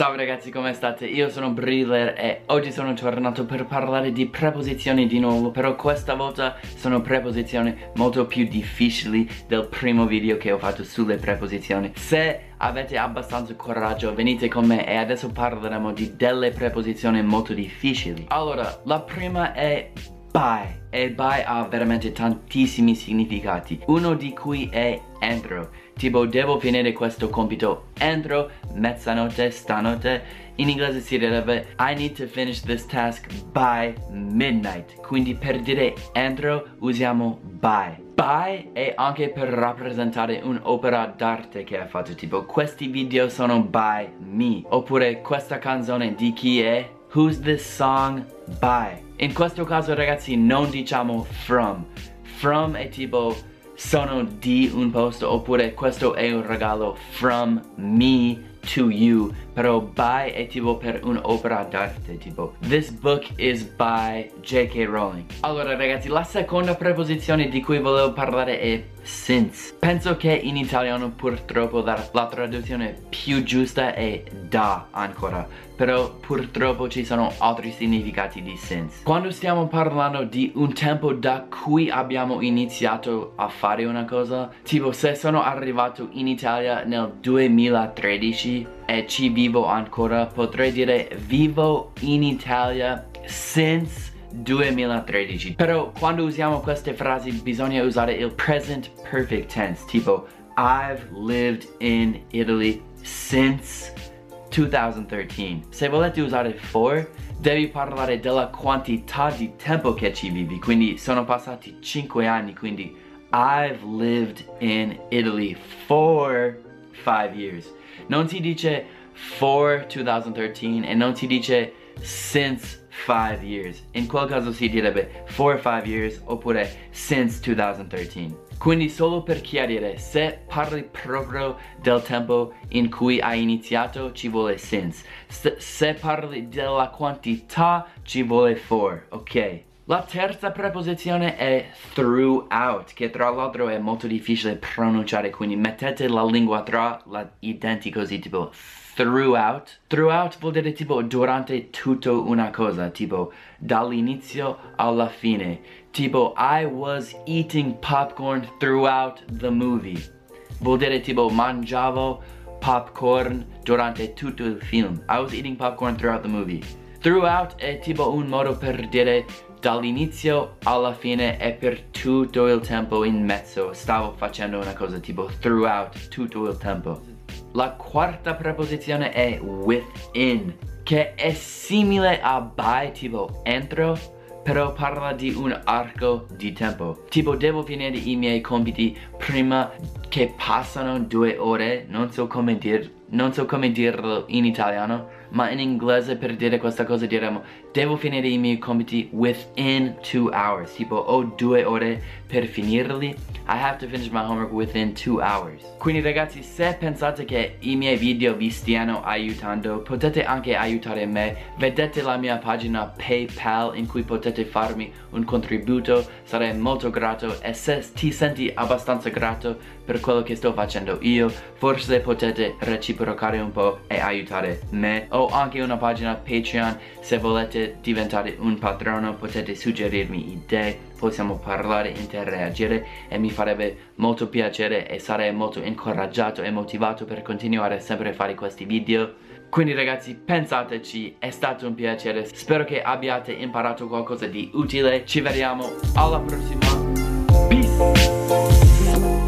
Ciao ragazzi come state? Io sono Briller e oggi sono tornato per parlare di preposizioni di nuovo Però questa volta sono preposizioni molto più difficili del primo video che ho fatto sulle preposizioni Se avete abbastanza coraggio venite con me e adesso parleremo di delle preposizioni molto difficili Allora, la prima è bye e bye ha veramente tantissimi significati. Uno di cui è entro Tipo devo finire questo compito. Entro mezzanotte stanotte. In inglese si direbbe I need to finish this task by midnight. Quindi per dire entro usiamo by By è anche per rappresentare un'opera d'arte che hai fatto. Tipo questi video sono by me. Oppure questa canzone di chi è? Who's this song by In questo caso ragazzi non diciamo from. From è tipo sono di un posto oppure questo è un regalo from me to you però by è tipo per un'opera d'arte tipo this book is by J.K. Rowling. Allora ragazzi la seconda preposizione di cui volevo parlare è since penso che in italiano purtroppo la, la traduzione più giusta è da ancora. Però purtroppo ci sono altri significati di since quando stiamo parlando di un tempo da cui abbiamo iniziato a fare una cosa tipo se sono arrivato in Italia nel 2013 e ci vivo ancora potrei dire vivo in Italia since 2013 Però quando usiamo queste frasi bisogna usare il present perfect tense Tipo I've lived in Italy since 2013 Se volete usare for devi parlare della quantità di tempo che ci vivi Quindi sono passati 5 anni Quindi I've lived in Italy for 5 years Non si dice for 2013 e non si dice since 5 years. In quel caso si direbbe for 5 years oppure since 2013. Quindi solo per chiarire, se parli proprio del tempo in cui hai iniziato ci vuole since. Se, se parli della quantità ci vuole for, ok? La terza preposizione è throughout, che tra l'altro è molto difficile pronunciare, quindi mettete la lingua tra i denti così, tipo throughout. Throughout vuol dire tipo durante tutto una cosa, tipo dall'inizio alla fine. Tipo I was eating popcorn throughout the movie. Vuol dire tipo mangiavo popcorn durante tutto il film. I was eating popcorn throughout the movie. Throughout è tipo un modo per dire dall'inizio alla fine e per tutto il tempo in mezzo stavo facendo una cosa tipo throughout tutto il tempo. La quarta preposizione è within, che è simile a by, tipo entro, però parla di un arco di tempo. Tipo devo finire i miei compiti prima che passano due ore, non so come, dir, non so come dirlo in italiano, ma in inglese per dire questa cosa diremo devo finire i miei compiti within two hours tipo ho due ore per finirli I have to finish my homework within two hours. Quindi ragazzi se pensate che i miei video vi stiano aiutando potete anche aiutare me. Vedete la mia pagina paypal in cui potete farmi un contributo sarei molto grato e se ti senti abbastanza grato per quello che sto facendo. Io forse potete reciprocare un po' e aiutare me. Ho anche una pagina Patreon. Se volete diventare un patrono potete suggerirmi idee. Possiamo parlare, interagire e mi farebbe molto piacere e sarei molto incoraggiato e motivato per continuare sempre a fare questi video. Quindi ragazzi pensateci, è stato un piacere, spero che abbiate imparato qualcosa di utile, ci vediamo alla prossima, Peace.